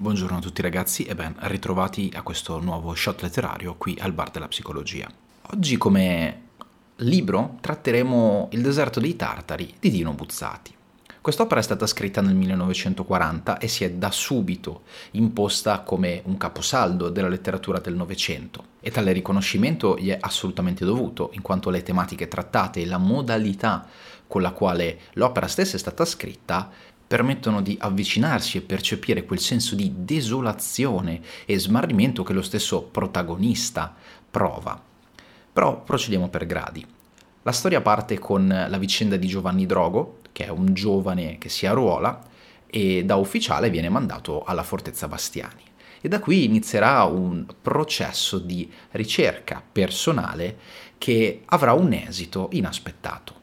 Buongiorno a tutti ragazzi e ben ritrovati a questo nuovo shot letterario qui al Bar della Psicologia. Oggi come libro tratteremo Il deserto dei Tartari di Dino Buzzati. Quest'opera è stata scritta nel 1940 e si è da subito imposta come un caposaldo della letteratura del Novecento e tale riconoscimento gli è assolutamente dovuto, in quanto le tematiche trattate e la modalità con la quale l'opera stessa è stata scritta permettono di avvicinarsi e percepire quel senso di desolazione e smarrimento che lo stesso protagonista prova. Però procediamo per gradi. La storia parte con la vicenda di Giovanni Drogo, che è un giovane che si arruola e da ufficiale viene mandato alla fortezza Bastiani. E da qui inizierà un processo di ricerca personale che avrà un esito inaspettato.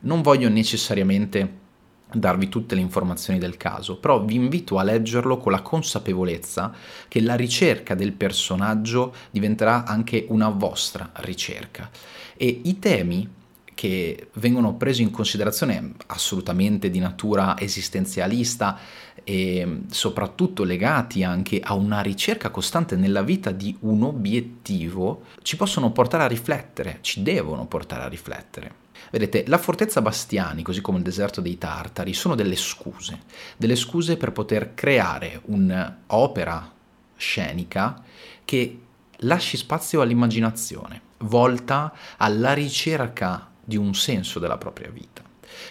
Non voglio necessariamente darvi tutte le informazioni del caso, però vi invito a leggerlo con la consapevolezza che la ricerca del personaggio diventerà anche una vostra ricerca e i temi che vengono presi in considerazione assolutamente di natura esistenzialista e soprattutto legati anche a una ricerca costante nella vita di un obiettivo, ci possono portare a riflettere, ci devono portare a riflettere. Vedete, la fortezza Bastiani, così come il deserto dei Tartari, sono delle scuse, delle scuse per poter creare un'opera scenica che lasci spazio all'immaginazione, volta alla ricerca di un senso della propria vita.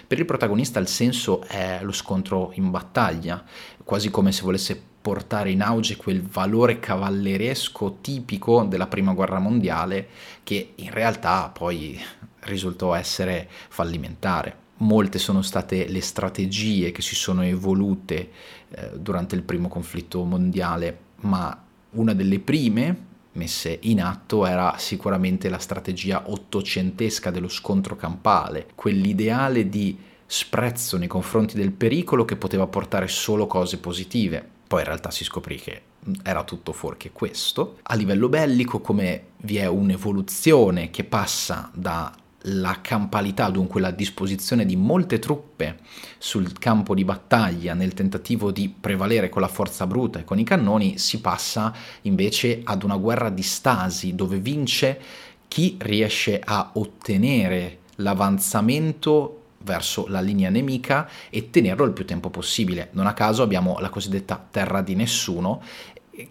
Per il protagonista il senso è lo scontro in battaglia, quasi come se volesse portare in auge quel valore cavalleresco tipico della prima guerra mondiale che in realtà poi risultò essere fallimentare. Molte sono state le strategie che si sono evolute eh, durante il primo conflitto mondiale, ma una delle prime messe in atto era sicuramente la strategia ottocentesca dello scontro campale, quell'ideale di sprezzo nei confronti del pericolo che poteva portare solo cose positive. Poi in realtà si scoprì che era tutto fuorché questo. A livello bellico, come vi è un'evoluzione che passa da la campalità, dunque la disposizione di molte truppe sul campo di battaglia nel tentativo di prevalere con la forza bruta e con i cannoni, si passa invece ad una guerra di stasi dove vince chi riesce a ottenere l'avanzamento verso la linea nemica e tenerlo il più tempo possibile. Non a caso abbiamo la cosiddetta terra di nessuno,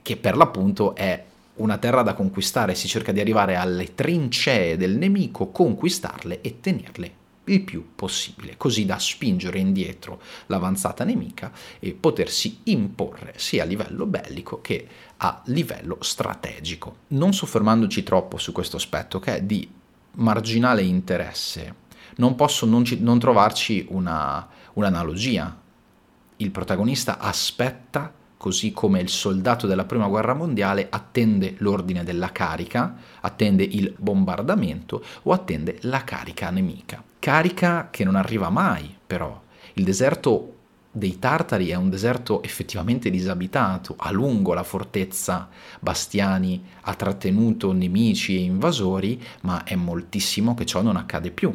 che per l'appunto è una terra da conquistare, si cerca di arrivare alle trincee del nemico, conquistarle e tenerle il più possibile, così da spingere indietro l'avanzata nemica e potersi imporre sia a livello bellico che a livello strategico. Non soffermandoci troppo su questo aspetto che è di marginale interesse, non posso non, ci, non trovarci una, un'analogia. Il protagonista aspetta così come il soldato della prima guerra mondiale attende l'ordine della carica, attende il bombardamento o attende la carica nemica. Carica che non arriva mai, però. Il deserto dei Tartari è un deserto effettivamente disabitato, a lungo la fortezza Bastiani ha trattenuto nemici e invasori, ma è moltissimo che ciò non accade più.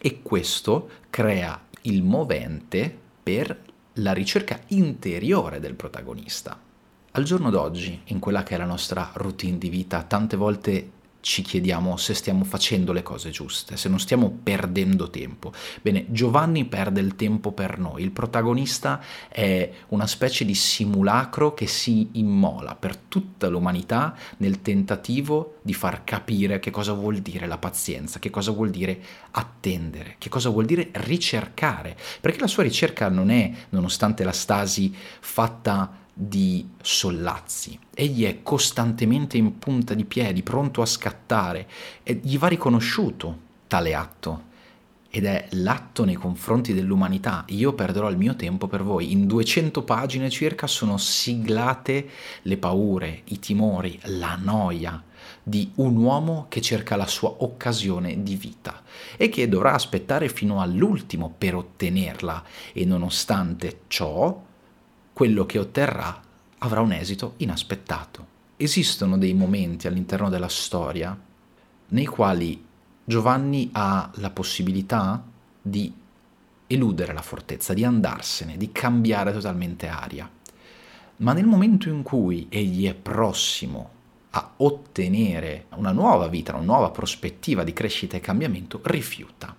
E questo crea il movente per la ricerca interiore del protagonista. Al giorno d'oggi, in quella che è la nostra routine di vita, tante volte ci chiediamo se stiamo facendo le cose giuste, se non stiamo perdendo tempo. Bene, Giovanni perde il tempo per noi, il protagonista è una specie di simulacro che si immola per tutta l'umanità nel tentativo di far capire che cosa vuol dire la pazienza, che cosa vuol dire attendere, che cosa vuol dire ricercare, perché la sua ricerca non è, nonostante la stasi fatta di sollazzi. Egli è costantemente in punta di piedi, pronto a scattare e gli va riconosciuto tale atto. Ed è l'atto nei confronti dell'umanità. Io perderò il mio tempo per voi. In 200 pagine circa sono siglate le paure, i timori, la noia di un uomo che cerca la sua occasione di vita e che dovrà aspettare fino all'ultimo per ottenerla e nonostante ciò quello che otterrà avrà un esito inaspettato. Esistono dei momenti all'interno della storia nei quali Giovanni ha la possibilità di eludere la fortezza, di andarsene, di cambiare totalmente aria. ma nel momento in cui egli è prossimo a ottenere una nuova vita, una nuova prospettiva di crescita e cambiamento, rifiuta.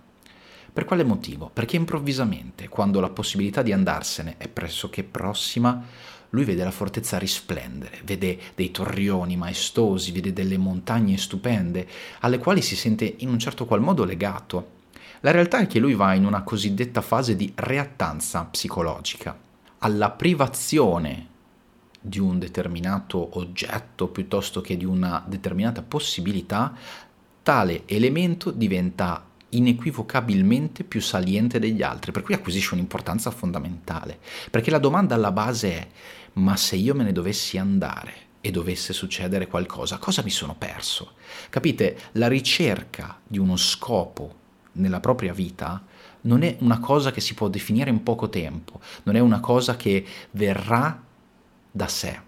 Per quale motivo? Perché improvvisamente, quando la possibilità di andarsene è pressoché prossima, lui vede la fortezza risplendere, vede dei torrioni maestosi, vede delle montagne stupende, alle quali si sente in un certo qual modo legato. La realtà è che lui va in una cosiddetta fase di reattanza psicologica. Alla privazione di un determinato oggetto piuttosto che di una determinata possibilità, tale elemento diventa inequivocabilmente più saliente degli altri, per cui acquisisce un'importanza fondamentale. Perché la domanda alla base è, ma se io me ne dovessi andare e dovesse succedere qualcosa, cosa mi sono perso? Capite? La ricerca di uno scopo nella propria vita non è una cosa che si può definire in poco tempo, non è una cosa che verrà da sé,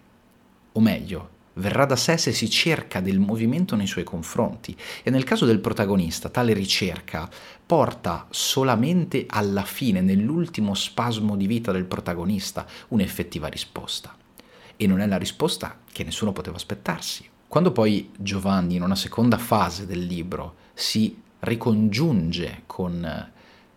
o meglio, verrà da sé se si cerca del movimento nei suoi confronti e nel caso del protagonista tale ricerca porta solamente alla fine, nell'ultimo spasmo di vita del protagonista, un'effettiva risposta. E non è la risposta che nessuno poteva aspettarsi. Quando poi Giovanni, in una seconda fase del libro, si ricongiunge con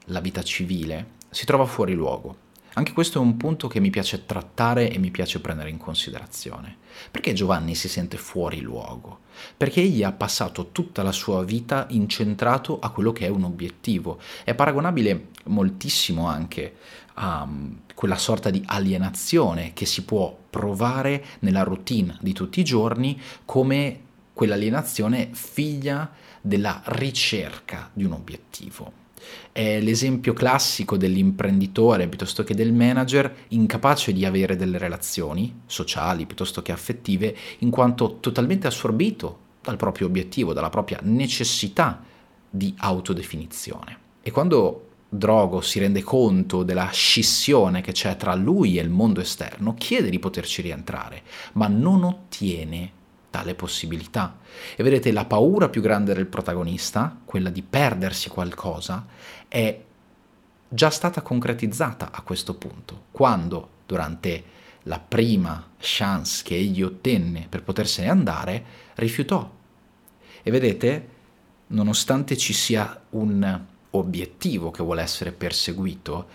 la vita civile, si trova fuori luogo anche questo è un punto che mi piace trattare e mi piace prendere in considerazione. Perché Giovanni si sente fuori luogo? Perché egli ha passato tutta la sua vita incentrato a quello che è un obiettivo. È paragonabile moltissimo anche a mm, quella sorta di alienazione che si può provare nella routine di tutti i giorni come quell'alienazione figlia della ricerca di un obiettivo. È l'esempio classico dell'imprenditore piuttosto che del manager incapace di avere delle relazioni sociali piuttosto che affettive in quanto totalmente assorbito dal proprio obiettivo, dalla propria necessità di autodefinizione. E quando Drogo si rende conto della scissione che c'è tra lui e il mondo esterno, chiede di poterci rientrare, ma non ottiene tale possibilità. E vedete, la paura più grande del protagonista, quella di perdersi qualcosa, è già stata concretizzata a questo punto, quando durante la prima chance che egli ottenne per potersene andare, rifiutò. E vedete, nonostante ci sia un obiettivo che vuole essere perseguito,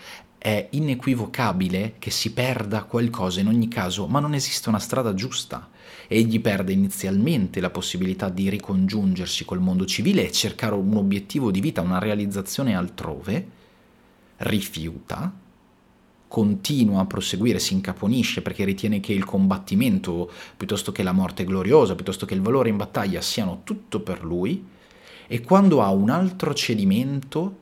è inequivocabile che si perda qualcosa in ogni caso, ma non esiste una strada giusta. Egli perde inizialmente la possibilità di ricongiungersi col mondo civile e cercare un obiettivo di vita, una realizzazione altrove, rifiuta, continua a proseguire, si incaponisce perché ritiene che il combattimento, piuttosto che la morte gloriosa, piuttosto che il valore in battaglia siano tutto per lui, e quando ha un altro cedimento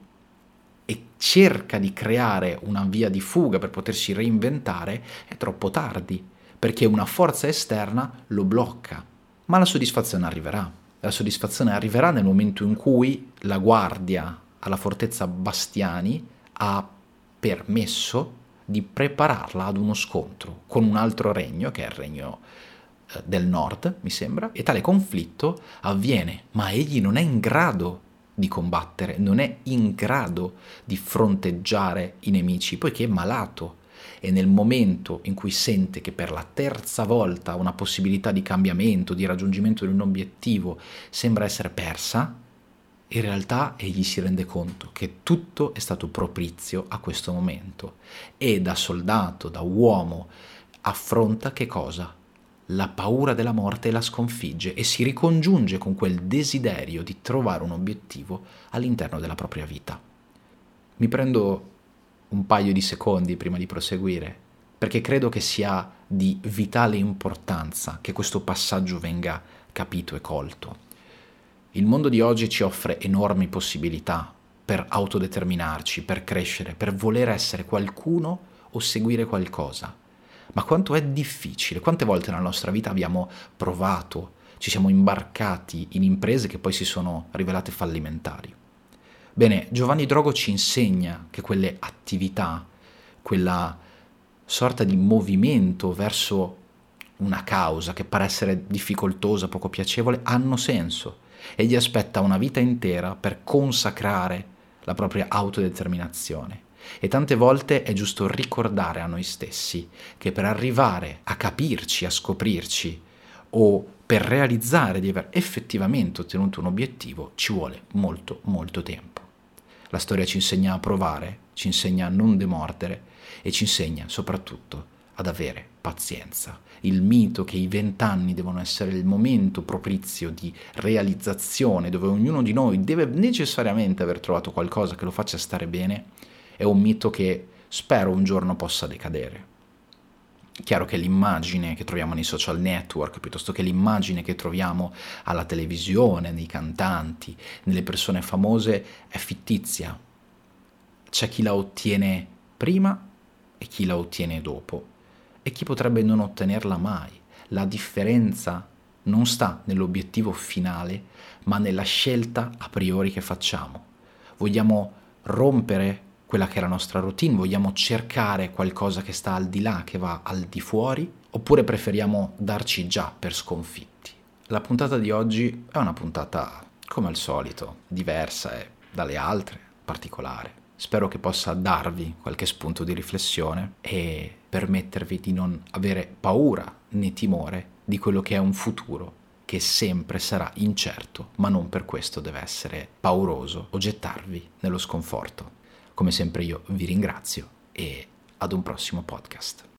e cerca di creare una via di fuga per potersi reinventare, è troppo tardi, perché una forza esterna lo blocca. Ma la soddisfazione arriverà. La soddisfazione arriverà nel momento in cui la guardia alla fortezza Bastiani ha permesso di prepararla ad uno scontro con un altro regno, che è il regno eh, del nord, mi sembra, e tale conflitto avviene, ma egli non è in grado di combattere, non è in grado di fronteggiare i nemici, poiché è malato. E nel momento in cui sente che per la terza volta una possibilità di cambiamento, di raggiungimento di un obiettivo sembra essere persa, in realtà egli si rende conto che tutto è stato propizio a questo momento e da soldato, da uomo, affronta che cosa? La paura della morte la sconfigge e si ricongiunge con quel desiderio di trovare un obiettivo all'interno della propria vita. Mi prendo un paio di secondi prima di proseguire, perché credo che sia di vitale importanza che questo passaggio venga capito e colto. Il mondo di oggi ci offre enormi possibilità per autodeterminarci, per crescere, per voler essere qualcuno o seguire qualcosa ma quanto è difficile, quante volte nella nostra vita abbiamo provato, ci siamo imbarcati in imprese che poi si sono rivelate fallimentari. Bene, Giovanni Drogo ci insegna che quelle attività, quella sorta di movimento verso una causa che pare essere difficoltosa, poco piacevole, hanno senso. Egli aspetta una vita intera per consacrare la propria autodeterminazione E tante volte è giusto ricordare a noi stessi che per arrivare a capirci, a scoprirci o per realizzare di aver effettivamente ottenuto un obiettivo ci vuole molto molto tempo. La storia ci insegna a provare, ci insegna a non demordere e ci insegna soprattutto ad avere pazienza. Il mito che i vent'anni devono essere il momento propizio di realizzazione, dove ognuno di noi deve necessariamente aver trovato qualcosa che lo faccia stare bene, è un mito che spero un giorno possa decadere. Chiaro che l'immagine che troviamo nei social network, piuttosto che l'immagine che troviamo alla televisione, nei cantanti, nelle persone famose, è fittizia. C'è chi la ottiene prima e chi la ottiene dopo e chi potrebbe non ottenerla mai. La differenza non sta nell'obiettivo finale, ma nella scelta a priori che facciamo. Vogliamo rompere quella che è la nostra routine, vogliamo cercare qualcosa che sta al di là, che va al di fuori, oppure preferiamo darci già per sconfitti. La puntata di oggi è una puntata, come al solito, diversa e dalle altre, particolare. Spero che possa darvi qualche spunto di riflessione e permettervi di non avere paura né timore di quello che è un futuro che sempre sarà incerto, ma non per questo deve essere pauroso o gettarvi nello sconforto. Come sempre io vi ringrazio e ad un prossimo podcast.